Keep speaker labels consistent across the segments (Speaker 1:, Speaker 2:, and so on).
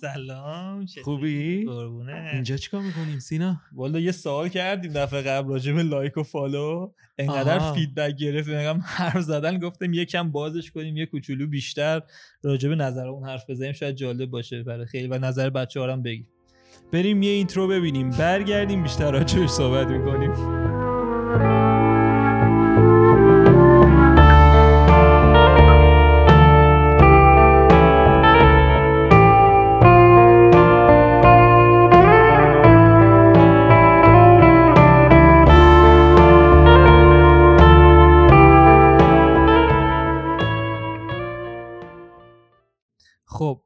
Speaker 1: سلام؟
Speaker 2: خوبی؟
Speaker 1: قربونه
Speaker 2: اینجا چیکار می‌کنیم سینا؟
Speaker 1: والا یه سوال کردیم دفعه قبل راجع به لایک و follow انقدر
Speaker 2: آها.
Speaker 1: feedback گرفتیم انقدر حرف زدن گفتیم یکم بازش کنیم یه کوچولو بیشتر راجع به نظر اون حرف بزنیم شاید جالب باشه برای خیلی و نظر بچه هم بگیم
Speaker 2: بریم یه intro ببینیم برگردیم بیشتر راجعش صحبت می‌کنیم
Speaker 1: خب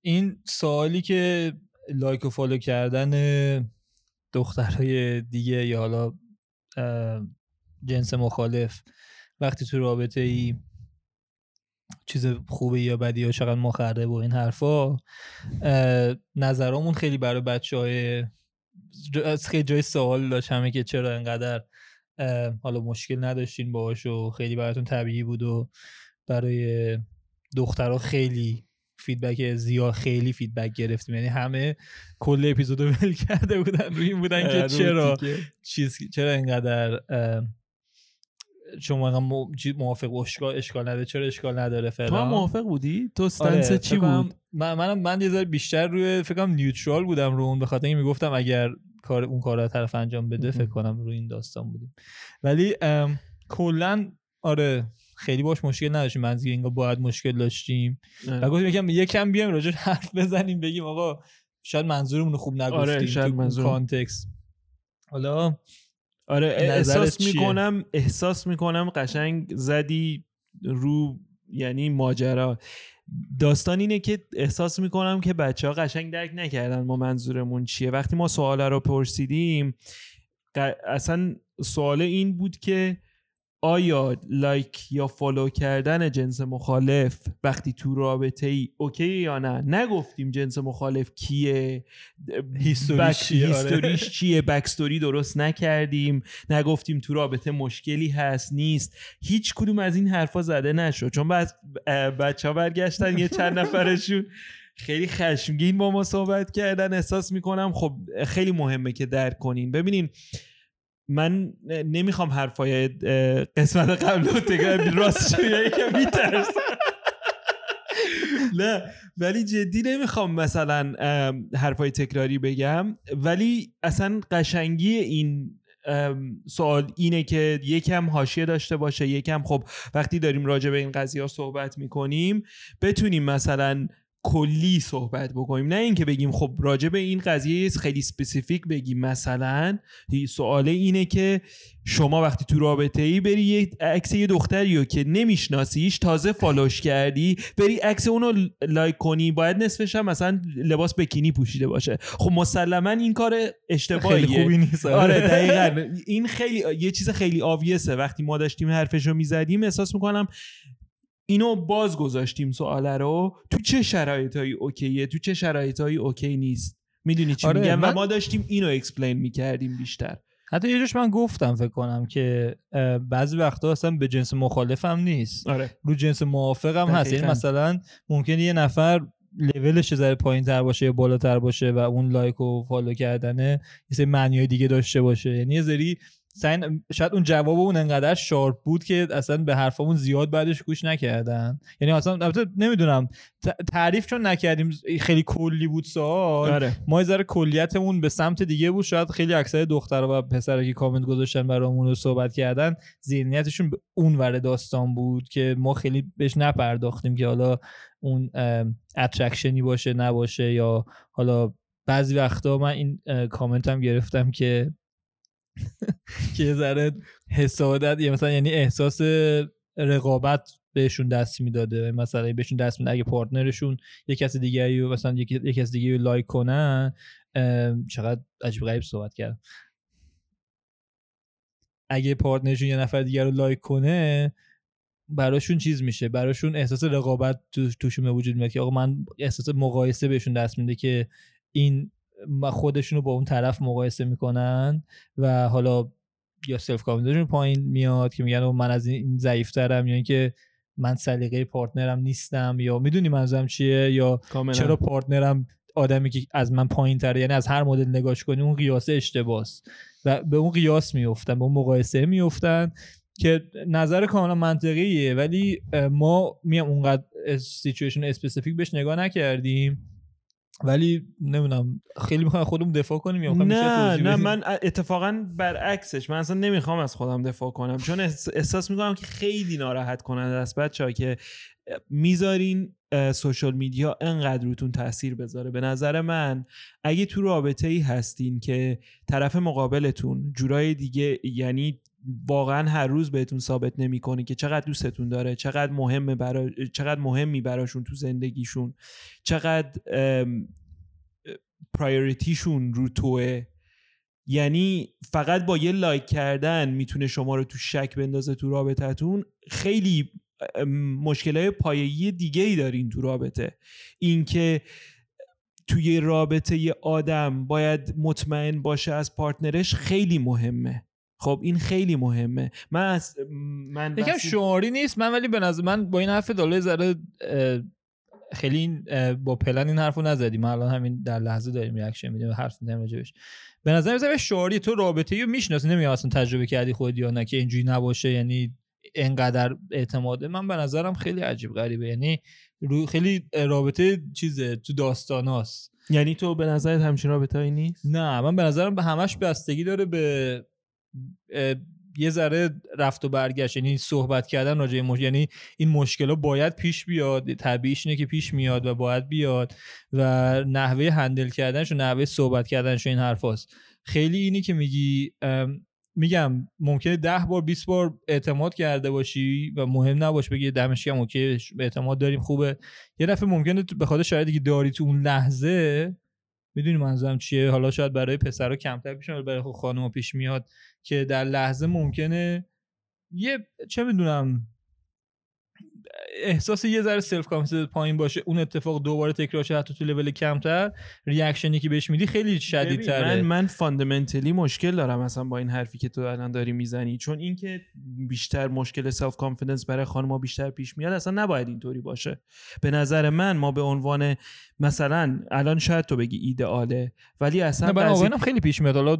Speaker 1: این سوالی که لایک و فالو کردن دخترهای دیگه یا حالا جنس مخالف وقتی تو رابطه ای چیز خوبه یا بدی یا چقدر مخرب و این حرفا نظرامون خیلی برای بچه های خیلی جای سوال داشت همه که چرا انقدر حالا مشکل نداشتین باهاش و خیلی براتون طبیعی بود و برای دخترها خیلی feedback زیاد خیلی feedback گرفتیم. یعنی همه کل اپیزود رو ول کرده بودن. روی این بودن که چرا چیز چرا اینقدر شما چی- موافق اشکال اشکال نداره؟ چرا اشکال نداره
Speaker 2: تو هم
Speaker 1: فلان
Speaker 2: موافق بودی؟ تو
Speaker 1: آره،
Speaker 2: stance چی
Speaker 1: فکر کنم-
Speaker 2: بود؟
Speaker 1: من منم من یه ذره بیشتر روی فکر کنم neutral بودم رو اون به خاطر اینکه می‌گفتم اگر کار اون کار رو طرف انجام بده فکر کنم روی این داستان بودیم. ولی کلا آره. خیلی باش مشکل نداشتیم. من اینگاه باید مشکل داشتیم. و گفتیم یکم یکم بیایم راجع حرف بزنیم بگیم آقا شاید منظورمون خوب نگفتیم
Speaker 2: آره، شاید منظور-
Speaker 1: کانتکست. حالا
Speaker 2: آره احساس؟ می‌کنم احساس می‌کنم قشنگ زدی رو یعنی ماجرا. داستان اینه که احساس می‌کنم که بچه ها قشنگ درک نکردن ما منظورمون چیه. وقتی ما سوال رو پرسیدیم اصلا سوال این بود که آیا لایک یا follow کردن جنس مخالف وقتی تو رابطه ای okay یا نه؟ نگفتیم جنس مخالف کیه؟
Speaker 1: history
Speaker 2: ش
Speaker 1: چیه، آره.
Speaker 2: history ش چیه؟ backstory درست نکردیم. نگفتیم تو رابطه مشکلی هست نیست. هیچ کدوم از این حرفا زده نشد. چون بعد بچه ها برگشتن یه چند نفرشون. خیلی خشمگین با ما صحبت کردن. احساس می‌کنم خب خیلی مهمه که درک کنین. ببینین من نمی‌خوام حرفای قسمت قبل رو تکرار راست یکم میترسم نه ولی جدی نمی‌خوام مثلا حرفای تکراری بگم. ولی اصلا قشنگی این سوال اینه که یکم حاشیه داشته باشه یکم خب وقتی داریم راجع به این قضیه ها صحبت می‌کنیم بتونیم مثلا کلی صحبت بکنیم. نه اینکه بگیم خب راجع به این قضیه خیلی specific بگیم. مثلا سوال اینه که شما وقتی تو رابطه ای بری یه عکس یه دختری رو که نمیشناسیش تازه follow ش کردی بری عکس اونو لایک کنی باید نصفش هم مثلا لباس بیکینی پوشیده باشه. خب مسلما این کار اشتباهیه.
Speaker 1: خیلی خوبی نیست.
Speaker 2: آره. دقیقا. این خیلی یه چیز خیلی obvious ه وقتی ما داشتیم حرفش رو می‌زدیم احساس می‌کنم اینو باز گذاشتیم سواله رو. تو چه شرایطهایی okay ه؟ تو چه شرایطهایی okay نیست؟ می‌دونی چی
Speaker 1: آره،
Speaker 2: میگم؟
Speaker 1: من-
Speaker 2: و ما داشتیم اینو explain می‌کردیم بیشتر.
Speaker 1: حتی یه جاش من گفتم فکر کنم که بعضی وقتا اصلا به جنس مخالفم نیست.
Speaker 2: آره.
Speaker 1: رو جنس موافقم هست. یعنی. مثلا ممکنه یه نفر لولش یه ذره پایین تر باشه یا بالاتر باشه و اون لایک و follow کردنه یه سری معنی دیگه داشته باشه. یعنی یه ذری سعی- شاید اون جواب اون انقدر sharp بود که اصلا به حرفمون زیاد بعدش گوش نکردن. یعنی اصلا البته نمی‌دونم. تعریف چون نکردیم خیلی کلی بود سوال.
Speaker 2: آره.
Speaker 1: ما یه ذره کلیتمون به سمت دیگه بود. شاید خیلی اکثر دخترها و پسرها که کامنت گذاشتن برامون رو صحبت کردن ذهنیتشون به اون ور داستان بود که ما خیلی بهش نپرداختیم که حالا اون attraction ی باشه نباشه یا حالا بعضی وقتا من این کامنت هم گرفتم که که یه ذره حسادت یا مثلا یعنی احساس رقابت بهشون دست می‌داده. مثلا بهشون دست میده اگه partner شون یه کسی دیگری رو مثلا یک یک کسی دیگه رو like کنن چقدر عجیب غریب صحبت کرد اگه partner شون یه نفر دیگر رو like کنه براشون چیز میشه. براشون احساس رقابت تو توشون به وجود میاد که آقا من احساس مقایسه بهشون دست میده که این ما خودشون رو با اون طرف مقایسه می‌کنن و حالا یا self confidence شون پایین میاد که میگن من از این ضعیفترم یا اینکه من سلیقه partner م نیستم یا می‌دونی منظورم چیه یا
Speaker 2: کاملا.
Speaker 1: چرا partner م آدمی که از من پایین تره یعنی از هر مدل نگاش کنی اون قیاس اشتباهه و به اون قیاس میفتن به اون مقایسه میفتن که نظر کاملا منطقیه. ولی ما میام اونقدر situation specific بهش نگاه نکردیم. ولی نمی‌دونم خیلی می‌خوام خودم دفاع کنیم یا
Speaker 2: نه نه من اتفاقا برعکسش من اصلا نمی‌خوام از خودم دفاع کنم چون احساس می‌کنم که خیلی ناراحت کننده است بچه که می‌ذارین social media انقدر روتون تاثیر بذاره. به نظر من اگه تو رابطه ای هستین که طرف مقابلتون جورای دیگه یعنی واقعا هر روز بهتون ثابت نمی‌کنه که چقدر دوستتون داره چقدر مهمه برا... چقدر مهمی براشون تو زندگیشون چقدر پرایوریتیشون رو توه. یعنی فقط با یه لایک کردن می‌تونه شما رو تو شک بندازه تو رابطتون خیلی مشکلات پایه‌ای دیگه ای دارین تو رابطه. اینکه توی رابطه یه آدم باید مطمئن باشه از پارتنرش خیلی مهمه. خب این خیلی مهمه. من از من
Speaker 1: یکم شعاری نیست من ولی به نظر من با این حرف داله ذره خیلی با پلن این حرفو نزدیم من الان همین در لحظه داریم ریاکشن میدیم حرف می‌زنیم راجبش. به نظر میاد شعاری تو رابطه رو می‌شناسی. نمیاد اصلا تجربه کردی خودی یا نه که اینجوری نباشه یعنی انقدر اعتماده من به نظرم خیلی عجیب غریبه. یعنی خیلی رابطه چیزه تو داستاناست
Speaker 2: یعنی تو به نظرت همچین رابطه نیست؟
Speaker 1: نه من به نظرم به همش بستگی داره به یه ذره رفت و برگشت. یعنی صحبت کردن راجع مش... یعنی این مشکل ها باید پیش بیاد. طبیعیش اینه که پیش میاد و باید بیاد و نحوه هندل کردنش و نحوه صحبت کردنش این حرفاست خیلی اینی که میگی میگم ممکنه ده بار 20 بار اعتماد کرده باشی و مهم نباش بگی دمش کم اوکی اعتماد داریم خوبه. یه دفعه ممکنه به خاطر شرایطی که داری تو اون لحظه می‌دونی منظورم چیه؟ حالا شاید برای پسرها کمتر پیش میاد برای خانم پیش میاد که در لحظه ممکنه یه چه می‌دونم احساس یه ذره self confidence پایین باشه اون اتفاق دوباره تکرار شه حتی تو لول کمتر reaction ی که بهش میدی خیلی شدیدتره.
Speaker 2: من من fundamentally مشکل دارم مثلا با این حرفی که تو الان داری می‌زنی چون اینکه بیشتر مشکل self confidence برای خانم‌ها بیشتر پیش میاد اصلا نباید اینطوری باشه. به نظر من ما به عنوان مثلا الان شاید تو بگی ایدئاله ولی اصلا
Speaker 1: نه خیلی پیش میاد. حالا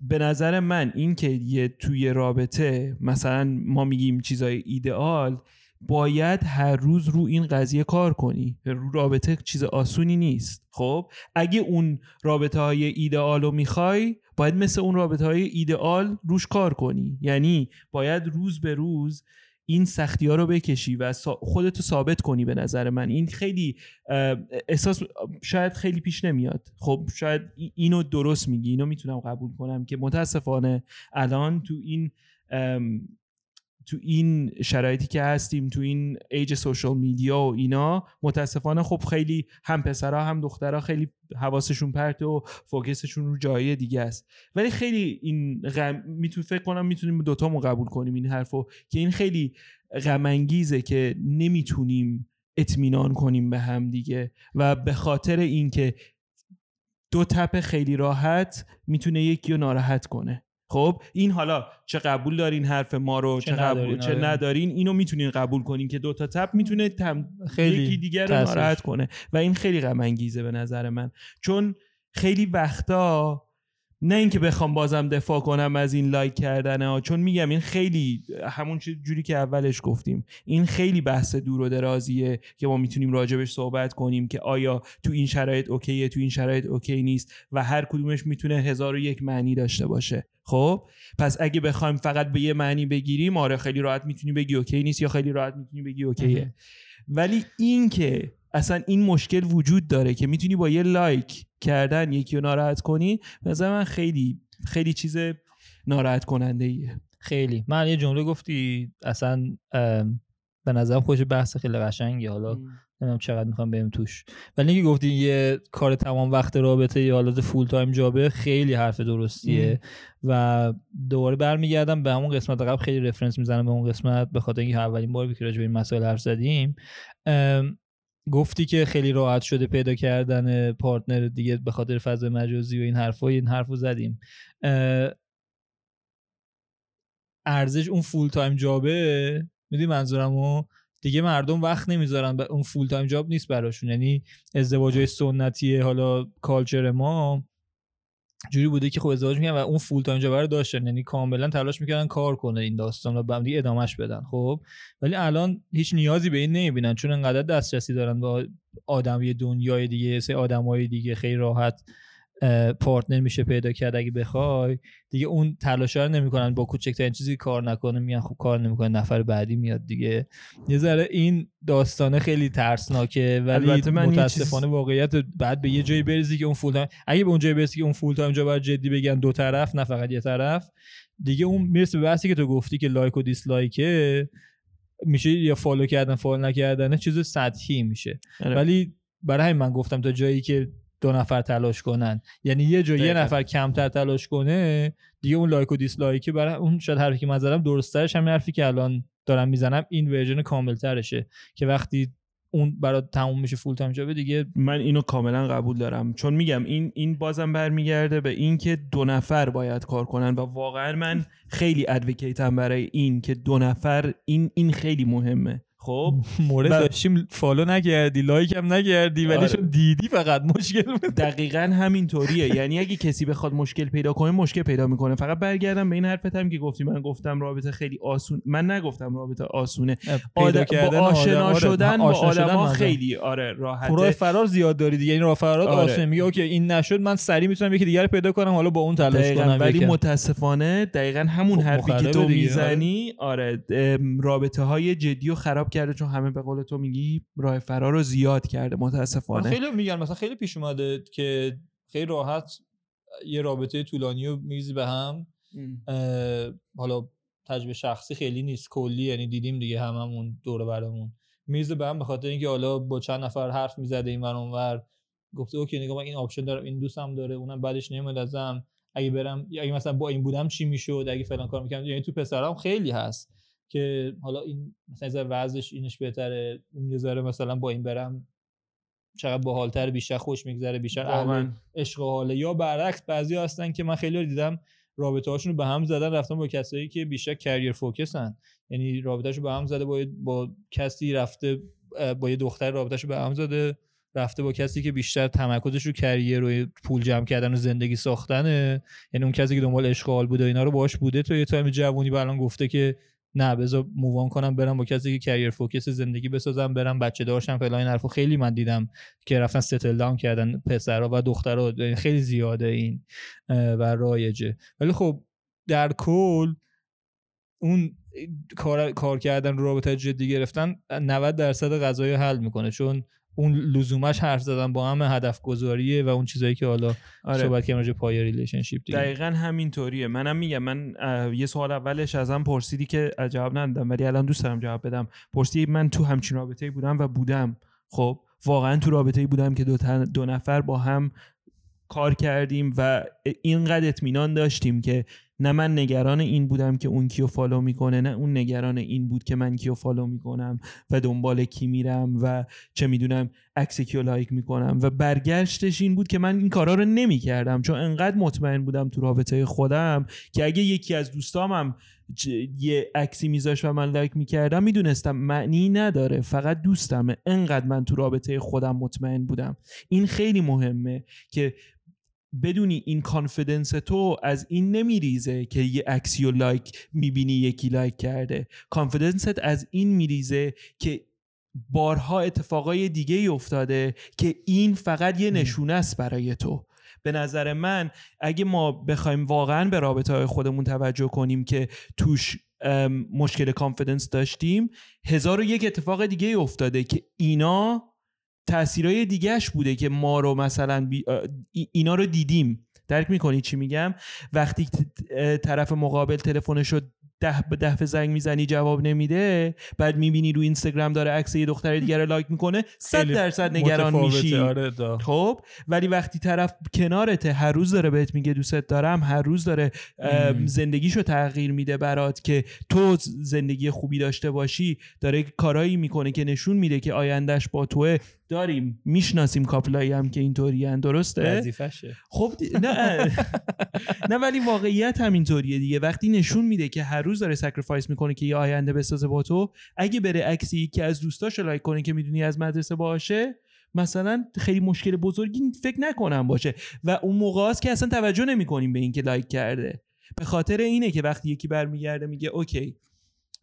Speaker 2: به نظر من اینکه یه توی رابطه مثلا ما میگیم چیزای ایدئال باید هر روز رو این قضیه کار کنی. رو رابطه چیز آسونی نیست. خب؟ اگه اون رابطه های ایدئال رو می‌خوای باید مثل اون رابطه های ایدئال روش کار کنی. یعنی باید روز به روز این سختی ها رو بکشی و خودتو ثابت کنی به نظر من. این خیلی احساس شاید خیلی پیش نمیاد. خب؟ شاید اینو درست میگی. اینو می‌تونم قبول کنم که متاسفانه الان تو این تو این شرایطی که هستیم تو این ایج سوشال میدیا و اینا متاسفانه خب خیلی هم پسرها هم دخترها خیلی حواسشون پرت و فوکسشون رو جای دیگه است. ولی خیلی این غم میتون فکر کنم می‌تونیم دوتامو قبول کنیم این حرفو که این خیلی غم انگیزه که نمی‌تونیم اطمینان کنیم به هم دیگه. و به خاطر اینکه دو tap خیلی راحت می‌تونه یکی رو ناراحت کنه. خب این حالا چه قبول دارین حرف ما رو چه, چه قبول چه آره. ندارین اینو می‌تونین قبول کنین که دو تا tap می‌تونه تم... خیلی یکی دیگر رو ناراحت کنه. و این خیلی غم انگیزه به نظر من. چون خیلی وقتا نه اینکه بخوام بازم دفاع کنم از این like کردن ها چون میگم این خیلی همون جوری که اولش گفتیم این خیلی بحث دور و درازیه که ما می‌تونیم راجبش صحبت کنیم که آیا تو این شرایط okay ه تو این شرایط okay نیست و هر کدومش می‌تونه هزار و یک معنی داشته باشه. خب؟ پس اگه بخوایم فقط به یه معنی بگیریم آره خیلی راحت می‌تونی بگی okay نیست یا خیلی راحت می‌تونی بگی okay ه. ولی این که اصلا این مشکل وجود داره که می‌تونی با یه like کردن یکی رو ناراحت کنی نظر من خیلی خیلی چیز ناراحت کننده ایه
Speaker 1: خیلی. من یه جمله گفتی اصلا به نظرم خودش بحث خیلی قشنگی حالا نمی‌دونم چقدر می‌خوام بریم توش. ولی اینکه گفتی یه کار تمام وقت رابطه یا حالت full time job ه خیلی حرف درستیه. و دوباره برمیگردم به همون قسمت قبل خیلی reference می‌زنم به اون قسمت به خاطر اینکه اولین بار که راجع به این مسائل حرف زدیم. گفتی که خیلی راحت شده پیدا کردن partner دیگه به خاطر فضای مجازی و این حرفا این حرفو زدیم. ارزش اون full time job ه می‌دونی منظورمو؟ دیگه مردم وقت نمی‌ذارن اون full time job نیست براشون. یعنی ازدواج سنتی حالا culture ما. جوری بوده که خب ازدواج می‌کنن و اون full time job رو داشتن. یعنی کاملا تلاش می‌کردن کار کنه این داستان رو بعدی ادامش بدن. خب؟ ولی الان هیچ نیازی به این نمی‌بینن. چون انقدر دسترسی دارن با آدمی دنیای دیگه سه آدمای دیگه خیلی راحت. partner میشه پیدا کرد اگه بخوای. دیگه اون تلاش رو نمی‌کنن با کوچکترین چیزی کار نکنه میان خب کار نمی‌کنه نفر بعدی میاد دیگه. یه ذره این داستانه خیلی ترسناکه ولی متاسفانه چیز... واقعیت بعد به یه جایی برسی که اون full time اگه به اون جایی برسی که اون full time job جدی بگن دو طرف نه فقط یه طرف دیگه اون می‌رسه به بحثی که تو گفتی که like و dislike ه میشه یا follow کردن follow نکردن چیز سطحی میشه. آره. ولی برای همین من گفتم تا جایی که دو نفر تلاش کنن. یعنی یه جا یه نفر کمتر تلاش کنه دیگه اون like و dislike ی برای اون شاید حرفی که من زدم درسترش همین حرفی که الان دارم می‌زنم این version کامل ترشه که وقتی اون برای تموم میشه full time job ه دیگه
Speaker 2: من اینو کاملا قبول دارم. چون میگم این این بازم برمیگرده به این که دو نفر باید کار کنن و واقعا من خیلی advocate م برای این که دو نفر این این خیلی مهمه. خب
Speaker 1: مورد داشتیم follow نکردی like هم نکردی ولی آره. دیدی فقط مشکل بود.
Speaker 2: دقیقا همینطوریه. یعنی اگه کسی بخواد مشکل پیدا کنه مشکل پیدا می‌کنه. فقط برگردم به این حرفت هم که گفتی من گفتم رابطه خیلی آسون من نگفتم رابطه آسونه.
Speaker 1: پیدا کردن
Speaker 2: با آشنا آره. شدن با آدما خیلی آره راحته.
Speaker 1: راه فرار زیاد داری دیگه. این راه فرار آره. آسونه میگه اوکی این نشد من سری می‌تونم یکی دیگر پیدا کنم. حالا با اون تلاش کنم
Speaker 2: ولی متاسفانه دقیقا همون خب حرفی که تو آره. می‌زنی آره رابطه های جدی و خراب کرده چون همه به قول تو میگی راه فرار رو زیاد کرده متاسفانه.
Speaker 1: خیلی میگن مثلا خیلی پیش اومده که خیلی راحت یه رابطه طولانی رو میزنی به هم. حالا تجربه شخصی خیلی نیست کلی یعنی دیدیم دیگه هممون دور برمون. میزنه به هم به خاطر اینکه حالا با چند نفر حرف می‌زده این ور اونور گفته okay نگاه من این option دارم این دوستم داره اونم بعدش نمیاد ازم. اگه برم اگه مثلا با این بودم چی می‌شد؟ اگه فلان کار می‌کردم یعنی تو پسرام خیلی هست. که حالا این مثلا وضعش اینش بهتره اون یه مثلا با این برم چقدر باحالتر بیشتر خوش میگذره بیشتر اهل عشق و حاله. یا برعکس بعضی هستن که من خیلی دیدم رابطه هاشون رو به هم زدن رفتن با کسایی که بیشتر career focus ن یعنی رابطهشو به هم زده با با کسی رفته با یه دختر رابطهشو به هم زده رفته با کسی که بیشتر تمرکزش رو career و پول جمع کردن و زندگی ساختنه. یعنی اون کسی که دنبال عشق و حال بوده اینا رو باش بوده. تو یه تایم جوونی الان گفته که نه بذار move on کنم برم با کسی که career focus زندگی بسازم برم بچه دارشم فلان این حرفو خیلی من دیدم که رفتن settle down کردن پسرها و دخترها خیلی زیاده این و رایجه. ولی خب در کل اون کار, کار کردن رابطه جدی گرفتن 90 درصد قضایا رو حل می‌کنه. چون اون لزومش حرف زدن با هم هدف گذاریه و اون چیزایی که حالا آره. صحبت کردیم راجع به relationship
Speaker 2: دیگه. دقیقا همینطوریه. منم میگم من یه سوال اولش ازم پرسیدی که جواب ندادم ولی الان دوست دارم جواب بدم. پرسیدی من تو همچین رابطه بودم و بودم. خب واقعا تو رابطه بودم که دو, دو نفر با هم کار کردیم و اینقدر اطمینان داشتیم که نه من نگران این بودم که اون کیو follow می‌کنه نه اون نگران این بود که من کیو follow می‌کنم و دنبال کی میرم و چه می‌دونم عکس کیو لایک می‌کنم. و برگشتش این بود که من این کارا رو نمی‌کردم. چون انقدر مطمئن بودم تو رابطه خودم که اگه یکی از دوستامم یه عکسی میذاش و من لایک می‌کردم می‌دونستم معنی نداره. فقط دوستمه. انقدر من تو رابطه خودم مطمئن بودم. این خیلی مهمه که بدونی این confidence تو از این نمیریزه که یه عکسی و لایک می‌بینی یکی لایک کرده. confidence ت از این میریزه که بارها اتفاقای دیگه ای افتاده که این فقط یه نشونه است برای تو. به نظر من اگه ما بخوایم واقعا به رابطه های خودمون توجه کنیم که توش مشکل confidence داشتیم هزار و یک اتفاق دیگه ای افتاده که اینا تاثیرهای دیگهش بوده که ما رو مثلا اینا رو دیدیم. درک می‌کنی چی میگم؟ وقتی طرف مقابل تلفنش رو ده به ده زنگ می‌زنی جواب نمیده بعد می‌بینی رو اینستاگرام داره عکس یه دختر دیگر رو لایک می‌کنه صد درصد نگران میشی.
Speaker 1: آره
Speaker 2: خب؟ ولی وقتی طرف کنارته هر روز داره بهت میگه دوستت دارم هر روز داره زندگیشو تغییر میده برات که تو زندگی خوبی داشته باشی داره کارایی می‌کنه که نشون میده که آیندهش با توه. داریم. می‌شناسیم couple هایی هم که اینطوری درسته؟
Speaker 1: وظیفشه.
Speaker 2: خب نه. نه ولی واقعیت هم اینطوریه دیگه. وقتی نشون میده که هر روز داره sacrifice می‌کنه که یه آینده بسازه با تو اگه بره عکسی که از دوستاش لایک کنه که می‌دونی از مدرسه باشه مثلا خیلی مشکل بزرگی فکر نکنم باشه. و اون موقع که اصلا توجه نمی‌کنیم به اینکه لایک کرده. به خاطر اینه که وقتی یکی برمیگرده میگه okay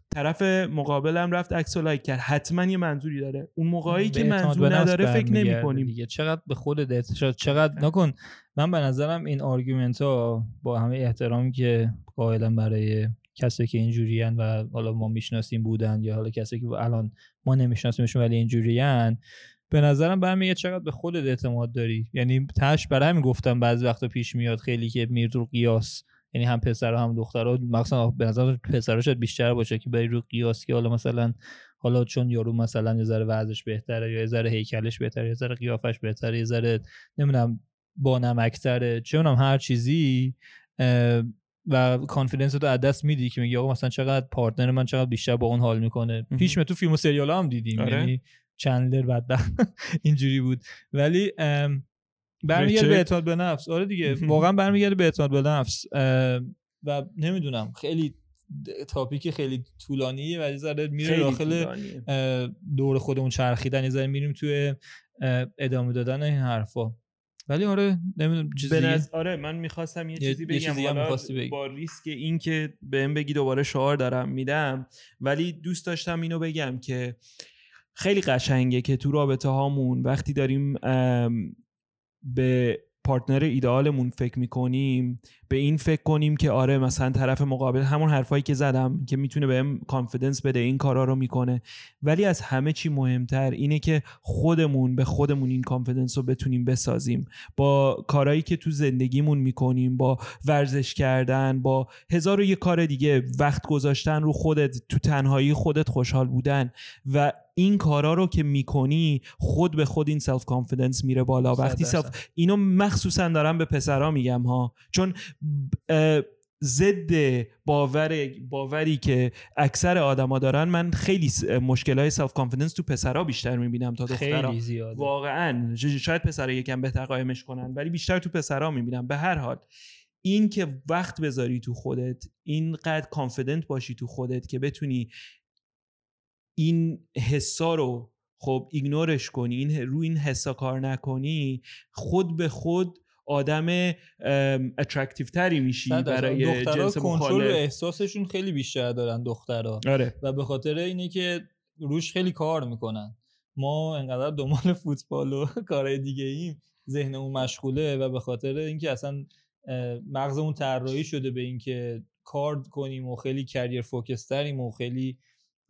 Speaker 2: طرف مقابلم رفت عکس لایک کرد. حتما یه منظوری داره. اون موقعی که منظور نداره فکر نمی کنیم
Speaker 1: دیگه. چقدر به خودت شد چقدر نکن. من به نظرم این argument ها با همه احترامی که قائلا برای کسی که اینجوری و حالا ما می‌شناسیم بودن یا حالا کسی که الان ما نمیشناسیمشون ولی اینجوری به نظرم برمیگه چقدر به خودت اعتماد داری. یعنی تش برای همین گفتم بعضی وقتا پیش میاد خیلی که میر رو قیاس. یعنی هم پسر هم دخترها. مثلا به نظر پسرها شاید بیشتر باشه که بری رو قیاس که حالا مثلا حالا چون یارو مثلا یه ذره وضعش بهتره یا یه ذره هیکلش بهتره یه ذره قیافش بهتره یه ذره نمی‌دونم با نمکتره چون هم هر چیزی و کانفیدنس تو از دست میدی که میگی آقا مثلا چقدر پارتنر من چقدر بیشتر با اون حال می‌کنه. پیش تو فیلم و سریال هم دیدیم. آره. یعنی چندلر بدبخت. اینجوری بود. ولی برمیگرده به اعتماد به نفس. آره دیگه. واقعا برمیگرده به اعتماد به نفس. و نمی‌دونم. خیلی تاپیک خیلی طولانیه و ذره میره داخل دور خودمون چرخیدن یه میریم توی ادامه دادن این حرفا. ولی آره نمی‌دونم چیزی
Speaker 2: نز... آره من می‌خواستم یه, چیزی بگم. چیزی با ریسک این که بهم بگی دوباره شعار دارم میدم. ولی دوست داشتم اینو بگم که خیلی قشنگه که تو رابطه هامون وقتی داریم به partner ایدئالمون فکر می‌کنیم به این فکر کنیم که آره مثلا طرف مقابل همون حرفایی که زدم که می‌تونه بهم confidence بده این کارا رو می‌کنه. ولی از همه چی مهمتر اینه که خودمون به خودمون این confidence رو بتونیم بسازیم. با کارهایی که تو زندگیمون می‌کنیم با ورزش کردن با هزار و یک کار دیگه وقت گذاشتن رو خودت تو تنهایی خودت خوشحال بودن. و این کارا رو که می‌کنی خود به خود این self confidence میره بالا. وقتی self اینو مخصوصا دارم به پسرا میگم ها. چون ضد باور باوری که اکثر آدما دارن من خیلی مشکل های self confidence تو پسرها بیشتر می‌بینم تا دخترها
Speaker 1: خیلی زیاده.
Speaker 2: واقعا. شاید پسرها یکم بهتر قایمش کنن ولی بیشتر تو پسرها می‌بینم. به هر حال این که وقت بذاری تو خودت اینقدر confident باشی تو خودت که بتونی این حسا رو خب ignore ش کنی این روی این حسا کار نکنی خود به خود آدم attractive تری میشی برای جنس
Speaker 1: کنترل احساسشون خیلی بیشتر دارن دخترها
Speaker 2: آره.
Speaker 1: و به خاطر اینه که روش خیلی کار می‌کنن. ما انقدر دنبال فوتبال و کارهای دیگه ایم ذهنمون مشغوله و به خاطر اینکه اصلا مغزمون طراحی شده به اینکه کار کنیم و خیلی کریر فوکس تریم و خیلی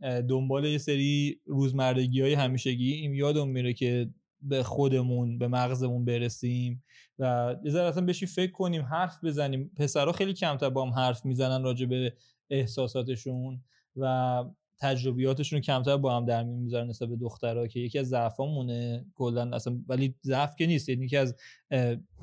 Speaker 1: دنبال یه سری روزمرگی های همیشگی یادم میره که به خودمون به مغزمون برسیم و یه ذره اصلا بشی فکر کنیم حرف بزنیم. پسرها خیلی کمتر با هم حرف می‌زنن راجع به احساساتشون و تجربیاتشون کمتر با هم در میون می‌ذارن نسبت به دخترها که یکی از ضعفامونه کلا اصلا ولی ضعف که نیست یعنی یکی از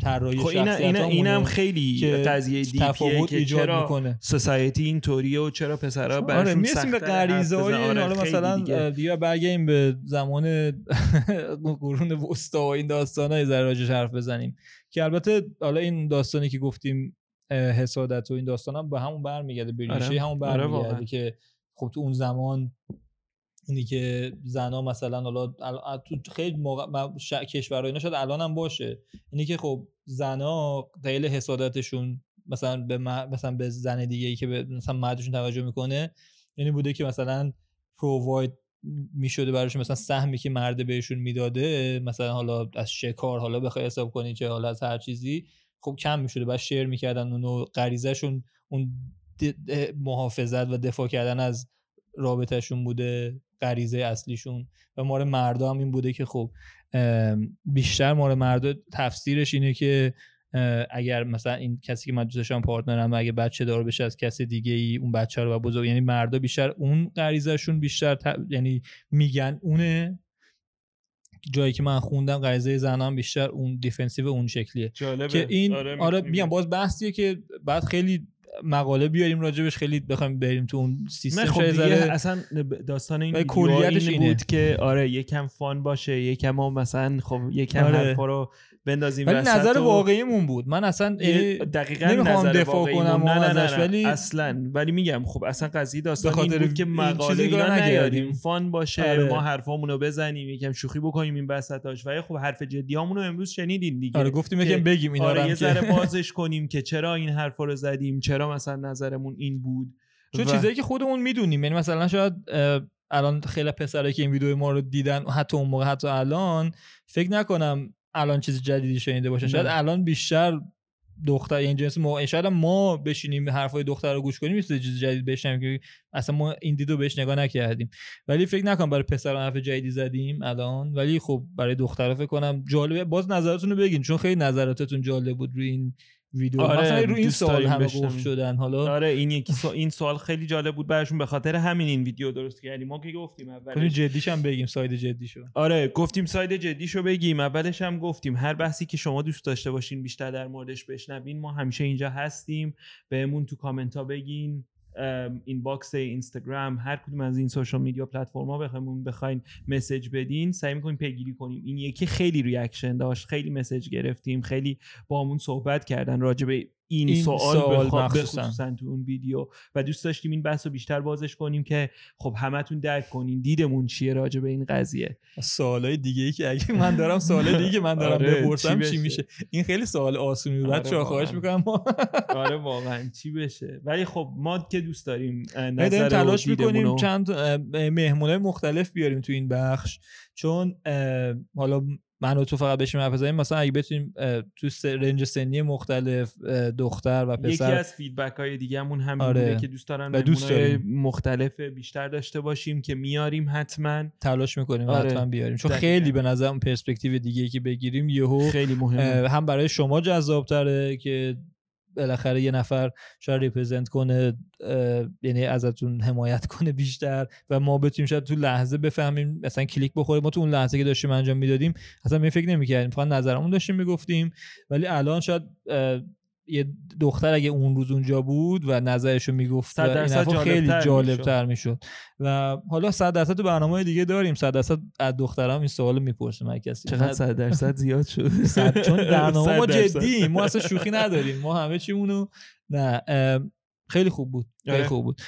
Speaker 1: طراحی خب
Speaker 2: اینا اینم خیلی قضیه دیگه که چرا می‌کنه. سوسایتی اینطوریه و چرا پسرها
Speaker 1: براشون آره به غریزه های آره حالا مثلا دیگه. برگردیم به زمان قرون وسطا و این داستانا ذره راجعش حرف بزنیم. که البته حالا این داستانی که گفتیم حسادت و این داستان هم به همون برمیگرده به آره. همون آره برمیگرده که خب تو اون زمان اینی که زنا مثلا حالا تو خیلی موقع کشورها اینا شاید الان هم باشه. اینی که خب زنا دلیل حسادتشون مثلا به مثلا به زن دیگه ای که به مثلا مردشون توجه می‌کنه یعنی بوده که مثلا پروواید می‌شده براشون مثلا سهمی که مرده بهشون می‌داده مثلا حالا از شکار حالا بخوای حساب کنی چه حالا از هر چیزی خب کم می‌شده. بعد شیر می‌کردن اونو غریزهشون اون محافظت و دفاع کردن از رابطهشون بوده غریزه اصلیشون. و مال مردا هم این بوده که خب بیشتر مال مردا تفسیرش اینه که اگر مثلا این کسی که من دوستشم partner م اگه بچه دار بشه از کسی دیگه ای اون بچه رو و بزرگ یعنی مردا بیشتر اون غریزهشون بیشتر یعنی میگن اونه. جایی که من خوندم غریزه زنان بیشتر اون defensive اون شکلیه.
Speaker 2: جالبه.
Speaker 1: که این آره, آره باز بحثیه که بعد خیلی مقاله بیاریم راجبش خیلی بخوایم بریم تو اون سیستم
Speaker 2: خب دیگه اصلا داستان این
Speaker 1: کلیتش
Speaker 2: این. بود که آره یکم فان باشه یکم ما مثلا خب یکم
Speaker 1: آره.
Speaker 2: حرفا رو بندازیم
Speaker 1: ولی نظر
Speaker 2: و-
Speaker 1: واقعیمون بود من اصلا یعنی
Speaker 2: دقیقا
Speaker 1: نمی‌خوام
Speaker 2: نظر
Speaker 1: دفاع. کنم
Speaker 2: نه نه نه.
Speaker 1: ولی-
Speaker 2: اصلا ولی میگم خب اصلا قضیه داستان این بود که مقاله اینا. نیاریم فان باشه
Speaker 1: آره.
Speaker 2: ما حرفامونو بزنیم یکم شوخی بکنیم این وسطاش ولی خب حرف جدی رو امروز شنیدین دیگه
Speaker 1: آره گفتیم یکم بگیم اینا
Speaker 2: آره یه ذره بازش کنیم که چرا این حرفا رو زدیم چرا مثلا نظرمون این بود
Speaker 1: چون
Speaker 2: و-
Speaker 1: چیزایی که خودمون می‌دونیم یعنی مثلا شاید الان خیلی پسرایی که این ویدیو ما رو دیدن حتی اون موقع حتی الان فکر نکنم الان چیز جدیدی شنیده باشه شاید. الان بیشتر دختر این جنس ما شاید ما بشینیم حرفای دختر رو گوش کنیم یه چیز جدید بشنویم که اصلا ما این دیدو بهش نگاه نکردیم. ولی فکر نکنم برای پسر حرف جدیدی زدیم الان. ولی خب برای دخترها فکر کنم جالبه. باز نظراتتون رو بگین چون خیلی نظراتتون جالب بود روی این ویدیو
Speaker 2: آره،
Speaker 1: مثلا رو این سوال همه. گفت شدن. حالا
Speaker 2: آره این یکی سو... این سوال خیلی جالب بود براشون به خاطر همین این ویدیو درست کردیم. ما که گفتیم اولش
Speaker 1: جدیش هم بگیم side جدیشو.
Speaker 2: آره گفتیم side جدیشو بگیم اولش هم گفتیم هر بحثی که شما دوست داشته باشین بیشتر در موردش بشنوین ما همیشه اینجا هستیم. بهمون تو کامنت ها بگین. inbox اینستاگرام هر کدوم از این social media platform ا بخوایم بخواین message بدین سعی می‌کنیم پیگیری کنیم. این یکی خیلی reaction داشت خیلی message گرفتیم خیلی با همون صحبت کردن راجع این,
Speaker 1: این
Speaker 2: سوال,
Speaker 1: سوال
Speaker 2: بخوا-
Speaker 1: مخصوصاً.
Speaker 2: بخصوصاً تو اون ویدیو. و دوست داشتیم این بحث رو بیشتر بازش کنیم که خب همتون درک کنین. دیدمون چیه راجع به این قضیه.
Speaker 1: سوالای دیگه ای که اگه من دارم سوالای دیگه که من دارم
Speaker 2: آره،
Speaker 1: بپرسم
Speaker 2: چی
Speaker 1: چی؟ میشه؟ این خیلی سوال آسونی بود.
Speaker 2: آره،
Speaker 1: خواهش. می‌کنم.
Speaker 2: آره واقعا. چی بشه؟ ولی خب ما که دوست داریم نظر
Speaker 1: تلاش می‌کنیم چند مهمونه مختلف بیاریم تو این بخش. چون حالا من و تو فقط بشیم حرف بزنیم مثلا اگه بتونیم تو range سنی مختلف دختر و
Speaker 2: یکی
Speaker 1: پسر
Speaker 2: از feedback های دیگه همون همین
Speaker 1: آره.
Speaker 2: بوده که دوست دارن
Speaker 1: و دوست.
Speaker 2: مختلف بیشتر داشته باشیم که میاریم حتما
Speaker 1: تلاش می‌کنیم
Speaker 2: آره.
Speaker 1: حتما بیاریم چون
Speaker 2: دقیقاً.
Speaker 1: خیلی به نظرم پرسپکتیو دیگه که بگیریم یهو
Speaker 2: خیلی مهمه
Speaker 1: هم برای شما جذاب تره که بالاخره یه نفر شاید represent کنه یعنی ازتون حمایت کنه بیشتر و ما بتونیم شاید تو لحظه بفهمیم مثلا کلیک بخوره. ما تو اون لحظه که داشتیم انجام می‌دادیم اصلا می فکر نمی‌کردیم. فقط نظرمون داشتیم می‌گفتیم. ولی الان شاید یه دختر اگه اون روز اونجا بود و نظرشو می‌گفت
Speaker 2: صد
Speaker 1: و این خیلی
Speaker 2: جالب‌تر
Speaker 1: جالب تر می‌شد. و حالا صد درصد تو برنامه دیگه داریم. صد درصد از دخترام این سوال می‌پرسیم هر کسی
Speaker 2: چقدر صد درصد زیاد شد؟
Speaker 1: صد چون برنامه ما. جدی. ما اصلا شوخی نداریم. ما همه چیمونو نه خیلی خوب بود خیلی
Speaker 2: آره.
Speaker 1: خوب بود.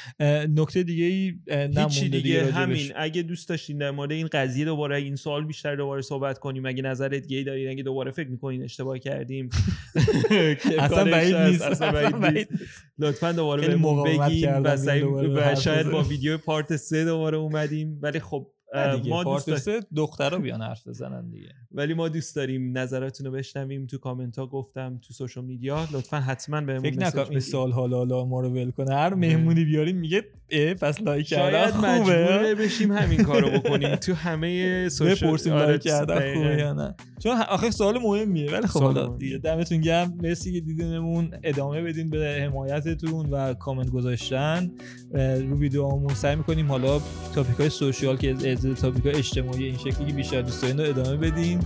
Speaker 1: نکته دیگه ای نمونده
Speaker 2: دیگه
Speaker 1: راجبش.
Speaker 2: همین. اگه دوست داشتین در مورد این قضیه دوباره این سوال بیشتر دوباره صحبت کنیم اگه نظر دیگه ای دارین اگه دوباره فکر می‌کنین اشتباه کردیم.
Speaker 1: اصلا بعید نیست.
Speaker 2: اصلا بعید نیست. لطفا دوباره بهمون بگین. و, شاید با. ویدیو پارت سه دوباره اومدیم. ولی خب
Speaker 1: دیگه
Speaker 2: ما دوست
Speaker 1: دخترا بیان حرف بزنن دیگه.
Speaker 2: ولی ما دوست داریم نظراتونو بشنویم تو کامنت ها گفتم تو سوشال میدیا. لطفا حتما بهمون
Speaker 1: فکر
Speaker 2: بدین.
Speaker 1: سال حالا حالا ما رو ول کنه. هر مهمونی بیاریم میگه اه پس لایک کردن
Speaker 2: شاید
Speaker 1: خوبه.
Speaker 2: بشیم همین کارو بکنیم. تو همه social
Speaker 1: بپرسیم
Speaker 2: آره،
Speaker 1: لایک کردن
Speaker 2: دقیقاً.
Speaker 1: خوبه یا نه. چون آخه سوال مهمیه ولی خب حالا. دیگه دمتون گرم. مرسی که دیدنمون. ادامه بدین به حمایتتون و کامنت گذاشتن. رو ویدیوهامون سعی می‌کنیم حالا topic های social که از topic های اجتماعی این شکلی که بیشتر دوست دارین رو ادامه بدین. اه،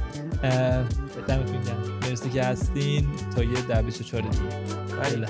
Speaker 1: دمتون گرم. مرسی که هستین. تا یه در 24 دیگه.
Speaker 2: بله.